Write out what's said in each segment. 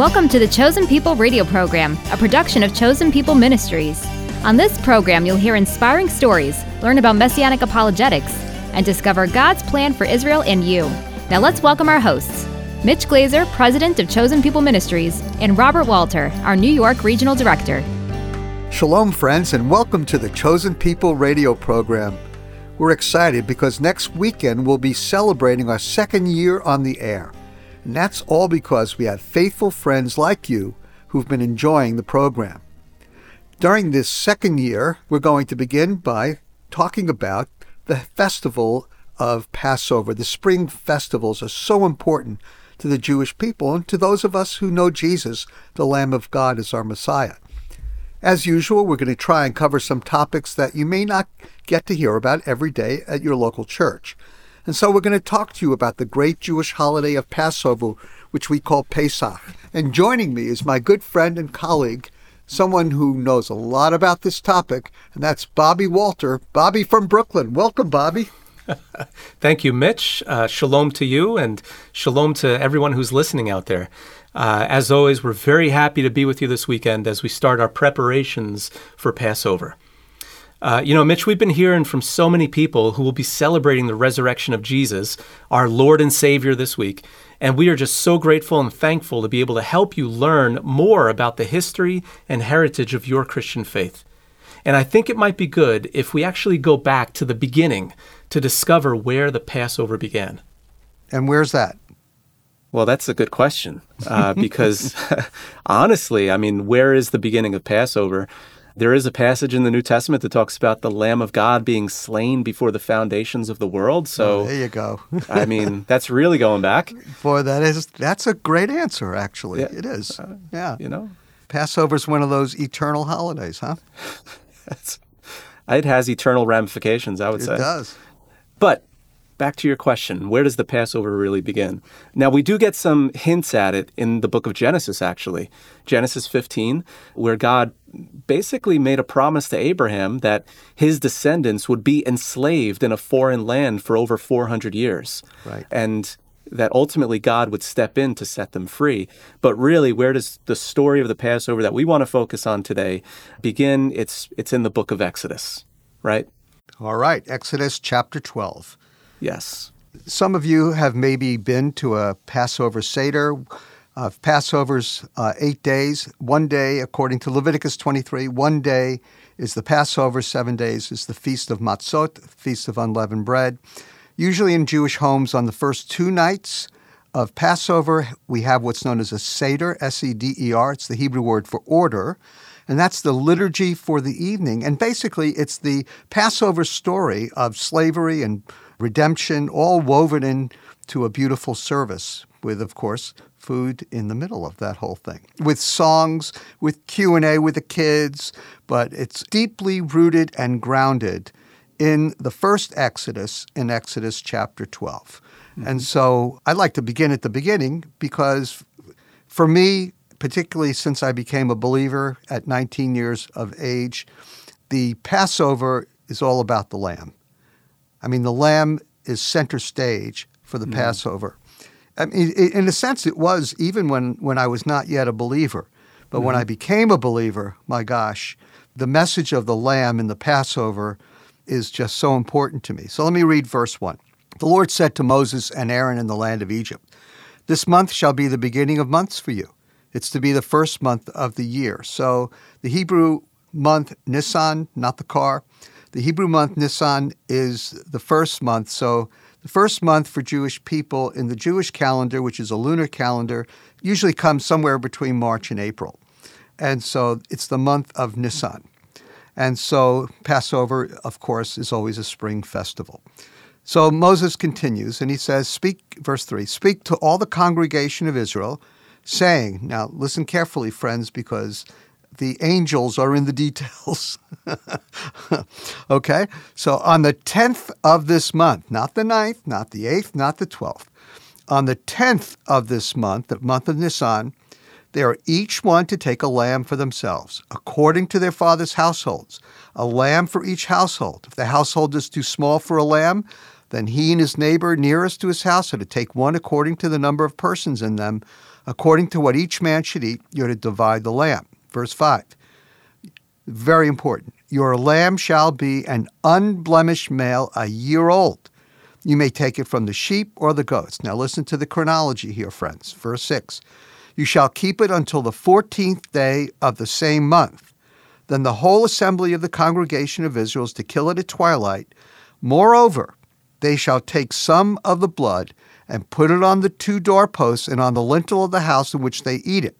Welcome to the Chosen People radio program, a production of Chosen People Ministries. On this program, you'll hear inspiring stories, learn about messianic apologetics, and discover God's plan for Israel and you. Now let's welcome our hosts Mitch Glaser, President of Chosen People Ministries, and Robert Walter, our New York Regional Director. Shalom, friends, and welcome to the Chosen People radio program. We're excited because next weekend we'll be celebrating our second year on the air. And that's all because we have faithful friends like you who've been enjoying the program. During this second year, we're going to begin by talking about the festival of Passover. The spring festivals are so important to the Jewish people and to those of us who know Jesus, the Lamb of God, as our Messiah. As usual, we're going to try and cover some topics that you may not get to hear about every day at your local church. And so we're going to talk to you about the great Jewish holiday of Passover, which we call Pesach. And joining me is my good friend and colleague, someone who knows a lot about this topic, and that's Bobby Walter. Bobby from Brooklyn. Welcome, Bobby. Thank you, Mitch. Uh, shalom to you, and shalom to everyone who's listening out there. Uh, as always, we're very happy to be with you this weekend as we start our preparations for Passover. Uh, you know, Mitch, we've been hearing from so many people who will be celebrating the resurrection of Jesus, our Lord and Savior, this week. And we are just so grateful and thankful to be able to help you learn more about the history and heritage of your Christian faith. And I think it might be good if we actually go back to the beginning to discover where the Passover began. And where's that? Well, that's a good question uh, because honestly, I mean, where is the beginning of Passover? There is a passage in the New Testament that talks about the Lamb of God being slain before the foundations of the world. So oh, there you go. I mean, that's really going back. Boy, that is that's a great answer. Actually, yeah. it is. Uh, yeah, you know, Passover is one of those eternal holidays, huh? it has eternal ramifications. I would it say it does. But back to your question where does the Passover really begin? Now, we do get some hints at it in the book of Genesis, actually. Genesis 15, where God basically made a promise to Abraham that his descendants would be enslaved in a foreign land for over 400 years. Right. And that ultimately God would step in to set them free. But really, where does the story of the Passover that we want to focus on today begin? It's, it's in the book of Exodus, right? All right, Exodus chapter 12. Yes. Some of you have maybe been to a Passover Seder. Uh, Passover's uh, eight days. One day, according to Leviticus 23, one day is the Passover, seven days is the Feast of Matzot, Feast of Unleavened Bread. Usually in Jewish homes, on the first two nights of Passover, we have what's known as a Seder, S E D E R. It's the Hebrew word for order. And that's the liturgy for the evening. And basically, it's the Passover story of slavery and redemption, all woven into a beautiful service with, of course, food in the middle of that whole thing. With songs with q&a with the kids but it's deeply rooted and grounded in the first exodus in exodus chapter 12 mm-hmm. and so i'd like to begin at the beginning because for me particularly since i became a believer at 19 years of age the passover is all about the lamb I mean, the lamb is center stage for the mm. Passover. I mean, in a sense, it was even when, when I was not yet a believer. But mm-hmm. when I became a believer, my gosh, the message of the lamb in the Passover is just so important to me. So let me read verse 1. The Lord said to Moses and Aaron in the land of Egypt, This month shall be the beginning of months for you. It's to be the first month of the year. So the Hebrew month, Nisan, not the car, the Hebrew month Nisan is the first month. So the first month for Jewish people in the Jewish calendar, which is a lunar calendar, usually comes somewhere between March and April. And so it's the month of Nisan. And so Passover, of course, is always a spring festival. So Moses continues and he says, Speak, verse 3, speak to all the congregation of Israel, saying, Now listen carefully, friends, because the angels are in the details. okay? So on the 10th of this month, not the 9th, not the 8th, not the 12th, on the 10th of this month, the month of Nisan, they are each one to take a lamb for themselves, according to their father's households, a lamb for each household. If the household is too small for a lamb, then he and his neighbor nearest to his house are to take one according to the number of persons in them, According to what each man should eat, you're to divide the lamb. Verse 5. Very important. Your lamb shall be an unblemished male, a year old. You may take it from the sheep or the goats. Now listen to the chronology here, friends. Verse 6. You shall keep it until the fourteenth day of the same month. Then the whole assembly of the congregation of Israel is to kill it at twilight. Moreover, they shall take some of the blood and put it on the two doorposts and on the lintel of the house in which they eat it,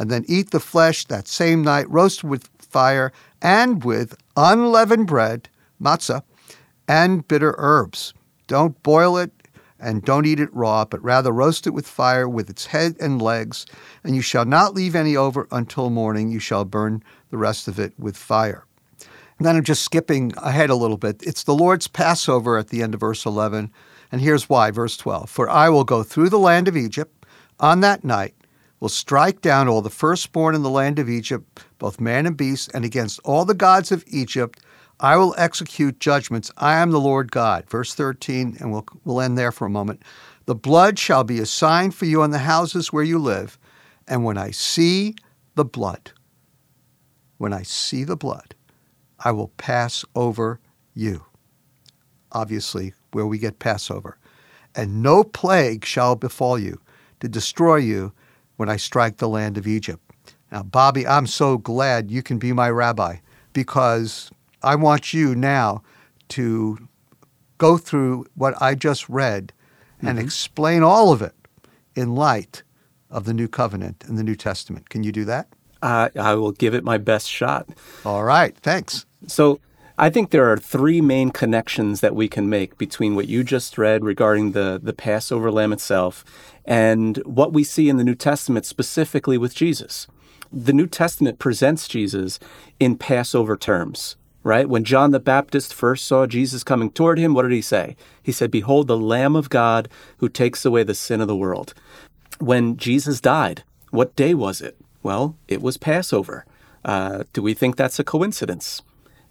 and then eat the flesh that same night, roasted with fire and with unleavened bread, matzah, and bitter herbs. Don't boil it and don't eat it raw, but rather roast it with fire with its head and legs, and you shall not leave any over until morning. You shall burn the rest of it with fire. And then I'm just skipping ahead a little bit. It's the Lord's Passover at the end of verse 11. And here's why, verse 12 For I will go through the land of Egypt on that night, will strike down all the firstborn in the land of Egypt, both man and beast, and against all the gods of Egypt I will execute judgments. I am the Lord God. Verse 13, and we'll, we'll end there for a moment. The blood shall be a sign for you on the houses where you live. And when I see the blood, when I see the blood, I will pass over you. Obviously, where we get Passover. And no plague shall befall you to destroy you when I strike the land of Egypt. Now, Bobby, I'm so glad you can be my rabbi because I want you now to go through what I just read and mm-hmm. explain all of it in light of the New Covenant and the New Testament. Can you do that? Uh, I will give it my best shot. All right. Thanks. So, I think there are three main connections that we can make between what you just read regarding the, the Passover lamb itself and what we see in the New Testament specifically with Jesus. The New Testament presents Jesus in Passover terms, right? When John the Baptist first saw Jesus coming toward him, what did he say? He said, Behold, the Lamb of God who takes away the sin of the world. When Jesus died, what day was it? Well, it was Passover. Uh, do we think that's a coincidence?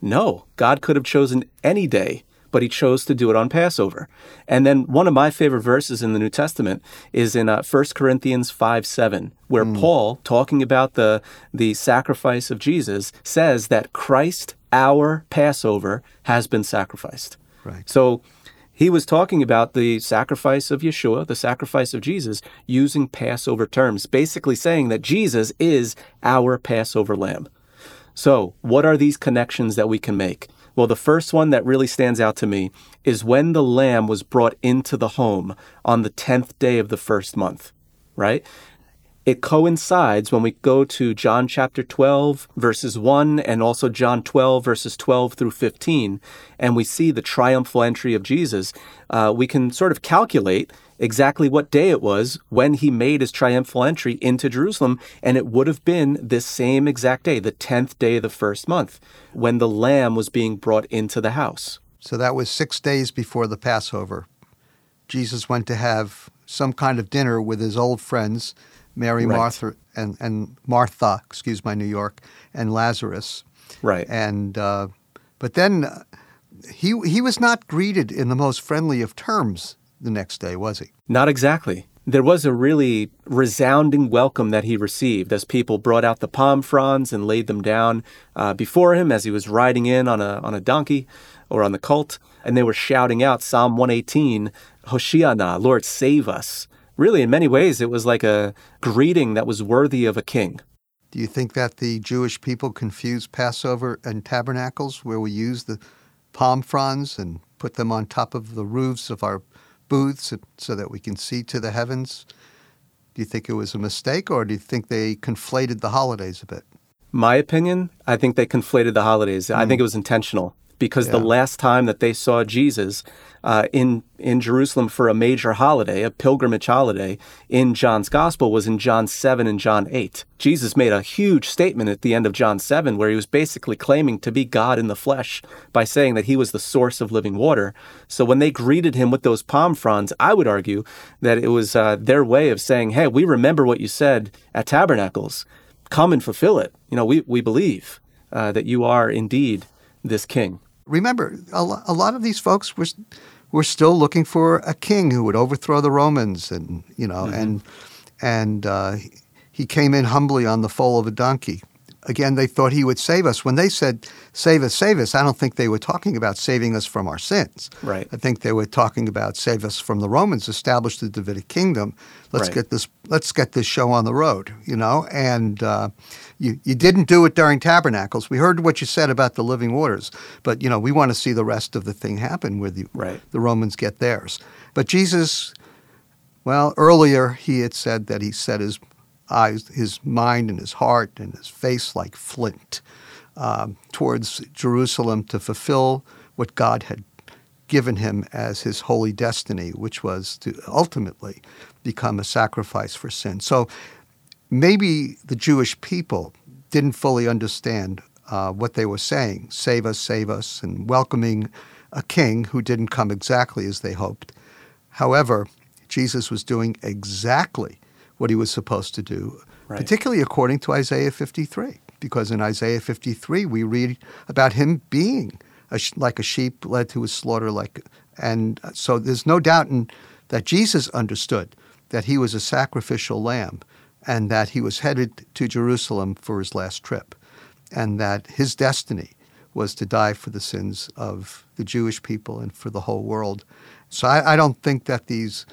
No, God could have chosen any day, but he chose to do it on Passover. And then one of my favorite verses in the New Testament is in uh, 1 Corinthians 5 7, where mm. Paul, talking about the, the sacrifice of Jesus, says that Christ, our Passover, has been sacrificed. Right. So he was talking about the sacrifice of Yeshua, the sacrifice of Jesus, using Passover terms, basically saying that Jesus is our Passover lamb. So, what are these connections that we can make? Well, the first one that really stands out to me is when the lamb was brought into the home on the 10th day of the first month, right? It coincides when we go to John chapter 12, verses 1, and also John 12, verses 12 through 15, and we see the triumphal entry of Jesus. Uh, we can sort of calculate exactly what day it was when he made his triumphal entry into Jerusalem, and it would have been this same exact day, the 10th day of the first month, when the lamb was being brought into the house. So that was six days before the Passover. Jesus went to have some kind of dinner with his old friends, Mary, right. Martha, and, and Martha, excuse my New York, and Lazarus. Right. And uh, but then uh, he he was not greeted in the most friendly of terms the next day, was he? Not exactly. There was a really resounding welcome that he received as people brought out the palm fronds and laid them down uh, before him as he was riding in on a, on a donkey or on the colt. And they were shouting out Psalm 118, Hoshiana, Lord, save us. Really, in many ways, it was like a greeting that was worthy of a king. Do you think that the Jewish people confused Passover and tabernacles, where we use the palm fronds and put them on top of the roofs of our booths so that we can see to the heavens? Do you think it was a mistake, or do you think they conflated the holidays a bit? My opinion, I think they conflated the holidays. Mm. I think it was intentional because yeah. the last time that they saw Jesus uh, in in Jerusalem for a major holiday, a pilgrimage holiday, in John's Gospel was in John seven and John eight. Jesus made a huge statement at the end of John seven where he was basically claiming to be God in the flesh by saying that he was the source of living water. So when they greeted him with those palm fronds, I would argue that it was uh, their way of saying, "Hey, we remember what you said at Tabernacles. Come and fulfill it. You know, we we believe uh, that you are indeed this King." Remember, a, a lot of these folks were were still looking for a king who would overthrow the Romans, and you know, mm-hmm. and and uh, he came in humbly on the foal of a donkey. Again, they thought he would save us. When they said, save us, save us, I don't think they were talking about saving us from our sins. Right. I think they were talking about save us from the Romans, establish the Davidic kingdom. Let's Right. get this let's get this show on the road, you know? And uh, you, you didn't do it during tabernacles. We heard what you said about the living waters, but you know, we want to see the rest of the thing happen where the, Right. the Romans get theirs. But Jesus well, earlier he had said that he set his eyes, his mind and his heart and his face like flint um, towards Jerusalem to fulfill what God had given him as his holy destiny, which was to ultimately become a sacrifice for sin. So maybe the Jewish people didn't fully understand uh, what they were saying save us, save us, and welcoming a king who didn't come exactly as they hoped. However, Jesus was doing exactly what he was supposed to do, Right. particularly according to Isaiah 53, because in Isaiah 53 we read about him being a, sh- like a sheep led to his slaughter, like, and so there's no doubt in, that Jesus understood that he was a sacrificial lamb and that he was headed to Jerusalem for his last trip, and that his destiny was to die for the sins of the Jewish people and for the whole world. So I, I don't think that these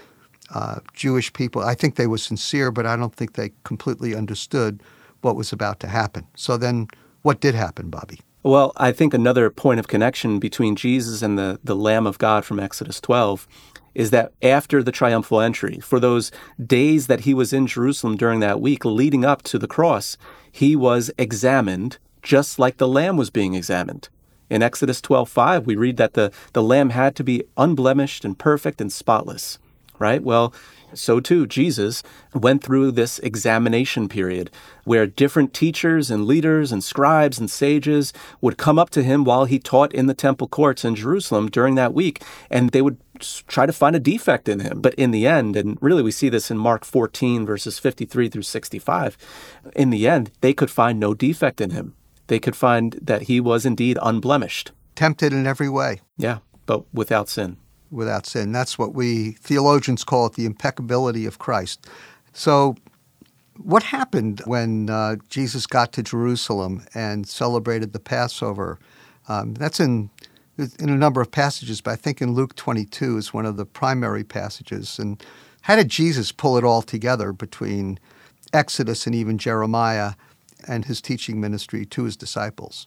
uh, Jewish people, I think they were sincere, but I don't think they completely understood what was about to happen. So then, what did happen, Bobby? Well, I think another point of connection between Jesus and the, the Lamb of God from Exodus 12 is that after the triumphal entry, for those days that he was in Jerusalem during that week leading up to the cross, he was examined just like the lamb was being examined. In Exodus 12:5, we read that the, the lamb had to be unblemished and perfect and spotless, right? Well, so too Jesus went through this examination period where different teachers and leaders and scribes and sages would come up to him while he taught in the temple courts in Jerusalem during that week and they would try to find a defect in him. But in the end, and really we see this in Mark 14 verses 53 through 65, in the end they could find no defect in him. They could find that he was indeed unblemished. Tempted in every way Yeah, but without sin. Without sin. That's what we theologians call it the impeccability of Christ. So, what happened when uh, Jesus got to Jerusalem and celebrated the Passover? Um, that's in in a number of passages, but I think in Luke 22 is one of the primary passages. And how did Jesus pull it all together between Exodus and even Jeremiah and his teaching ministry to his disciples?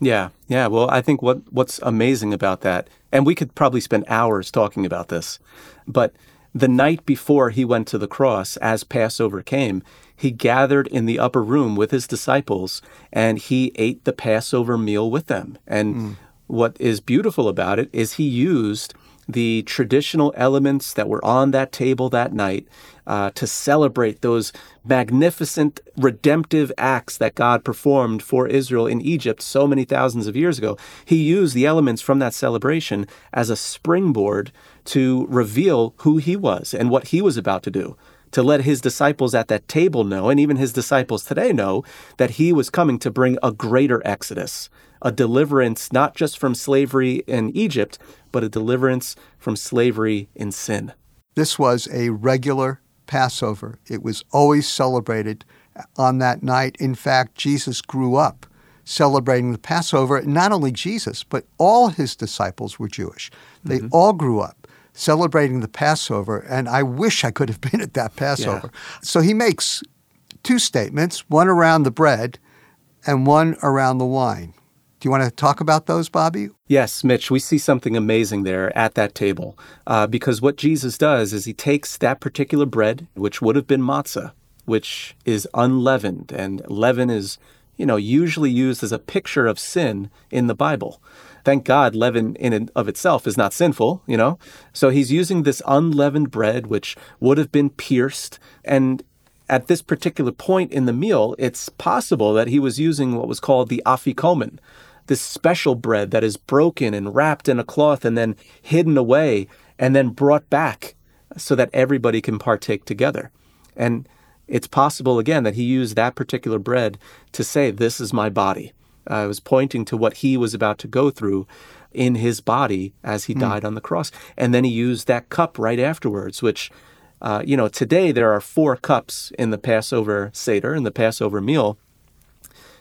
Yeah, yeah. Well, I think what what's amazing about that, and we could probably spend hours talking about this, but the night before he went to the cross, as Passover came, he gathered in the upper room with his disciples and he ate the Passover meal with them. And mm. what is beautiful about it is he used the traditional elements that were on that table that night uh, to celebrate those magnificent redemptive acts that God performed for Israel in Egypt so many thousands of years ago. He used the elements from that celebration as a springboard to reveal who he was and what he was about to do. To let his disciples at that table know, and even his disciples today know, that he was coming to bring a greater exodus, a deliverance not just from slavery in Egypt, but a deliverance from slavery in sin. This was a regular Passover. It was always celebrated on that night. In fact, Jesus grew up celebrating the Passover. Not only Jesus, but all his disciples were Jewish. They mm-hmm. all grew up celebrating the Passover, and I wish I could have been at that Passover. So he makes two statements one around the bread and one around the wine. Do you want to talk about those, Bobby? Yes, Mitch, we see something amazing there at that table uh, because what Jesus does is he takes that particular bread, which would have been matzah, which is unleavened, and leaven is, you know, usually used as a picture of sin in the Bible. Thank God, leaven in and of itself is not sinful, you know. So he's using this unleavened bread, which would have been pierced, and at this particular point in the meal, it's possible that he was using what was called the afikomen, this special bread that is broken and wrapped in a cloth and then hidden away and then brought back so that everybody can partake together. And it's possible, again, that he used that particular bread to say, This is my body. Uh, it was pointing to what he was about to go through in his body as he died on the cross. And then he used that cup right afterwards, which uh, you know, today there are four cups in the Passover Seder, in the Passover meal.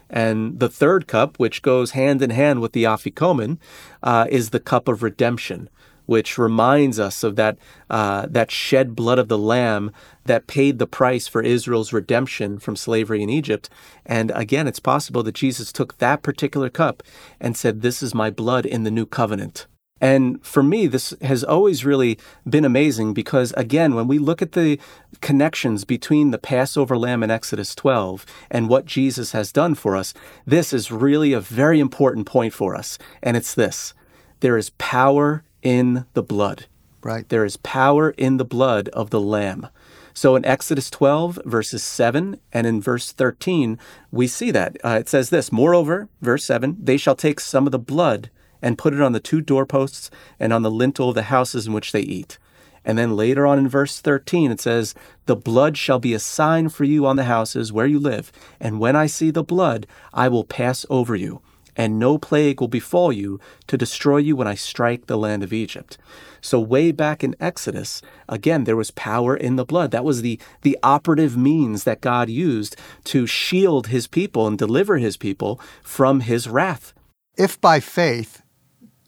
And the third cup, which goes hand in hand with the Afikomen, uh, is the cup of redemption, which reminds us of that uh, that shed blood of the Lamb that paid the price for Israel's redemption from slavery in Egypt. And again, it's possible that Jesus took that particular cup and said, "This is my blood in the new covenant." And for me, this has always really been amazing because, again, when we look at the connections between the Passover lamb in Exodus 12 and what Jesus has done for us, this is really a very important point for us. And it's this there is power in the blood. Right. There is power in the blood of the lamb. So in Exodus 12, verses 7 and in verse 13, we see that. Uh, it says this Moreover, verse 7, they shall take some of the blood and put it on the two doorposts and on the lintel of the houses in which they eat. And then later on in verse 13, it says, The blood shall be a sign for you on the houses where you live. And when I see the blood, I will pass over you, and no plague will befall you to destroy you when I strike the land of Egypt. So, way back in Exodus, again, there was power in the blood. That was the, the operative means that God used to shield his people and deliver his people from his wrath. If by faith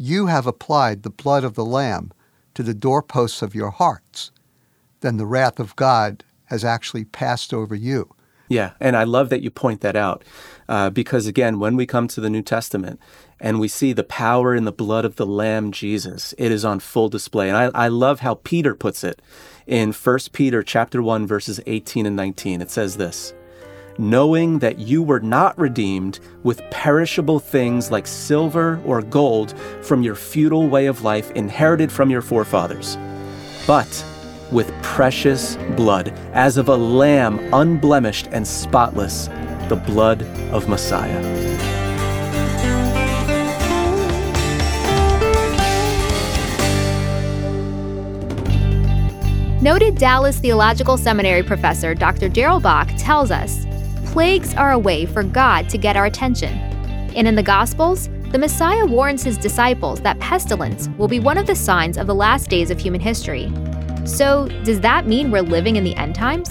you have applied the blood of the Lamb to the doorposts of your hearts, then the wrath of God has actually passed over you. Yeah, and I love that you point that out uh, because, again, when we come to the New Testament and we see the power in the blood of the Lamb Jesus, it is on full display. And I, I love how Peter puts it in 1 Peter chapter 1, verses 18 and 19. It says this knowing that you were not redeemed with perishable things like silver or gold from your futile way of life inherited from your forefathers, but with precious blood, as of a lamb unblemished and spotless, the blood of Messiah. Noted Dallas Theological Seminary professor Dr. Darrell Bock tells us plagues are a way for God to get our attention. And in the Gospels, the Messiah warns his disciples that pestilence will be one of the signs of the last days of human history. So, does that mean we're living in the end times?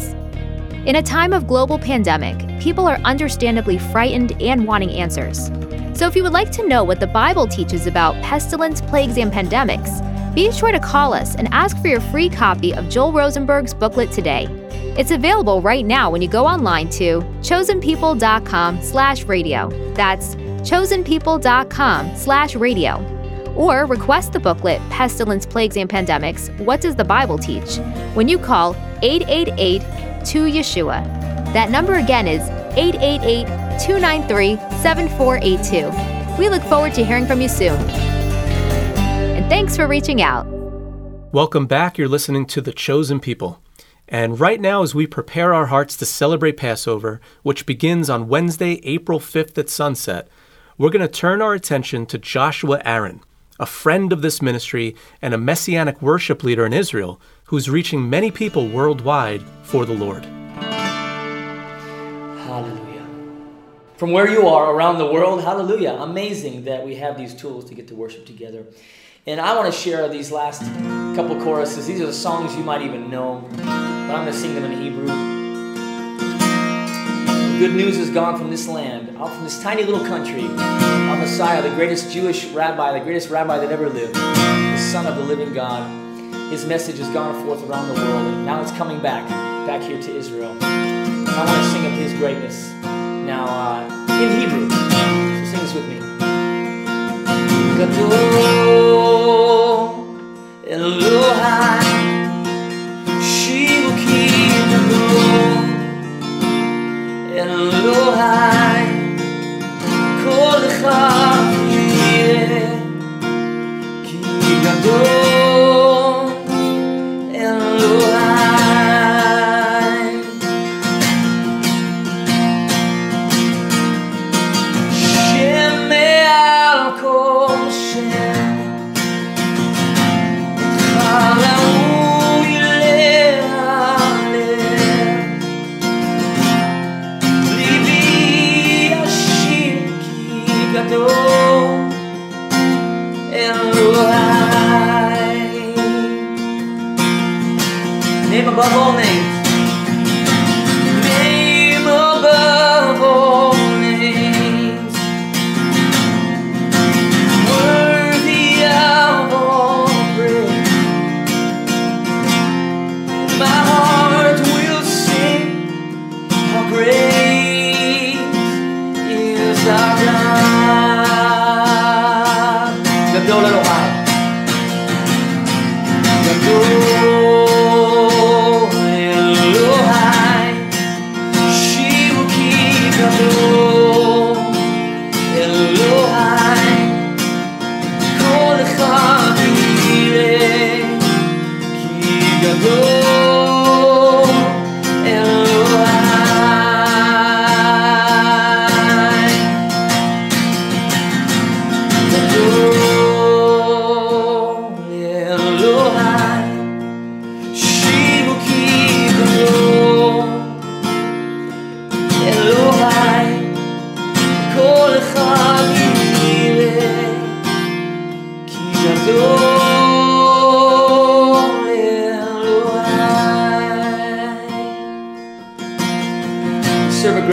In a time of global pandemic, people are understandably frightened and wanting answers. So, if you would like to know what the Bible teaches about pestilence, plagues, and pandemics, be sure to call us and ask for your free copy of Joel Rosenberg's booklet today. It's available right now when you go online to chosenpeople.com/radio. That's chosenpeople.com/radio. Or request the booklet Pestilence, Plagues and Pandemics: What Does the Bible Teach? when you call 888-2 Yeshua. That number again is 888-293-7482. We look forward to hearing from you soon. And thanks for reaching out. Welcome back. You're listening to The Chosen People. And right now, as we prepare our hearts to celebrate Passover, which begins on Wednesday, April 5th at sunset, we're going to turn our attention to Joshua Aaron, a friend of this ministry and a messianic worship leader in Israel who's reaching many people worldwide for the Lord. Hallelujah. From where you are around the world, hallelujah. Amazing that we have these tools to get to worship together. And I want to share these last couple choruses. These are the songs you might even know, but I'm going to sing them in Hebrew. The good news has gone from this land, out from this tiny little country. Our Messiah, the greatest Jewish rabbi, the greatest rabbi that ever lived, the Son of the living God. His message has gone forth around the world, and now it's coming back, back here to Israel. I want to sing of His greatness now uh, in Hebrew. So sing this with me go in Luhan.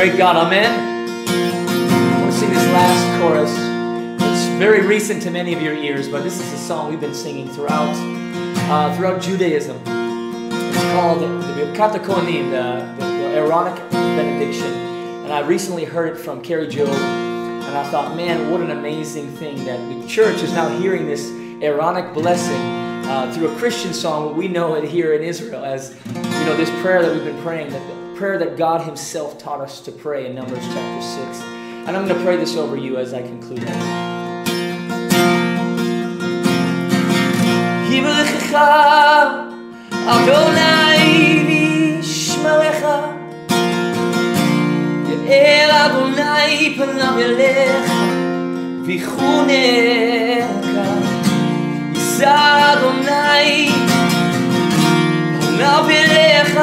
Great God. Amen. I want to sing this last chorus. It's very recent to many of your ears, but this is a song we've been singing throughout uh, throughout Judaism. It's called the Birkat the, the, the Aaronic benediction. And I recently heard it from Kari Jobe, and I thought, man, what an amazing thing that the church is now hearing this Aaronic blessing uh, through a Christian song, we know it here in Israel as you know this prayer that we've been praying, that prayer that God Himself taught us to pray in Numbers chapter six. And I'm going to pray this over you as I conclude. Adonai vishmalecha אל אדוני פניו אליך ויחונך יישא אדוני פניו אליך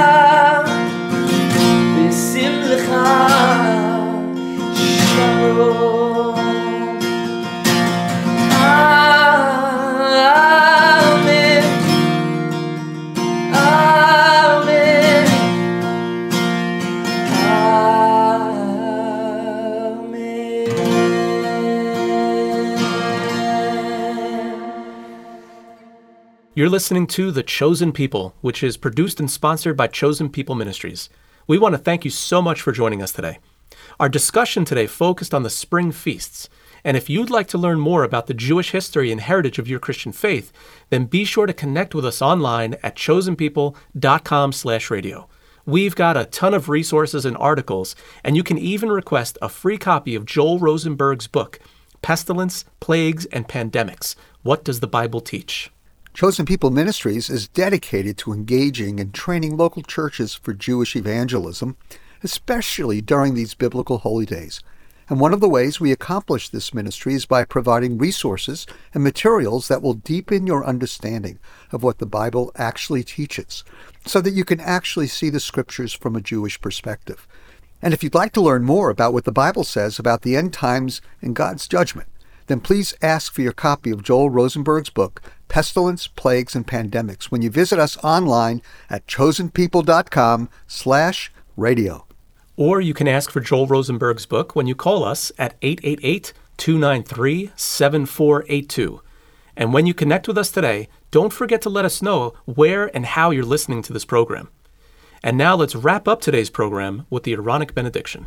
You're listening to The Chosen People, which is produced and sponsored by Chosen People Ministries. We want to thank you so much for joining us today. Our discussion today focused on the spring feasts. And if you'd like to learn more about the Jewish history and heritage of your Christian faith, then be sure to connect with us online at chosenpeople.com/radio. We've got a ton of resources and articles, and you can even request a free copy of Joel Rosenberg's book, Pestilence, Plagues, and Pandemics. What does the Bible teach? Chosen People Ministries is dedicated to engaging and training local churches for Jewish evangelism, especially during these biblical holy days. And one of the ways we accomplish this ministry is by providing resources and materials that will deepen your understanding of what the Bible actually teaches, so that you can actually see the scriptures from a Jewish perspective. And if you'd like to learn more about what the Bible says about the end times and God's judgment, then please ask for your copy of Joel Rosenberg's book, Pestilence, Plagues, and Pandemics, when you visit us online at chosenpeople.com slash radio. Or you can ask for Joel Rosenberg's book when you call us at 888 293 7482. And when you connect with us today, don't forget to let us know where and how you're listening to this program. And now let's wrap up today's program with the Aaronic benediction.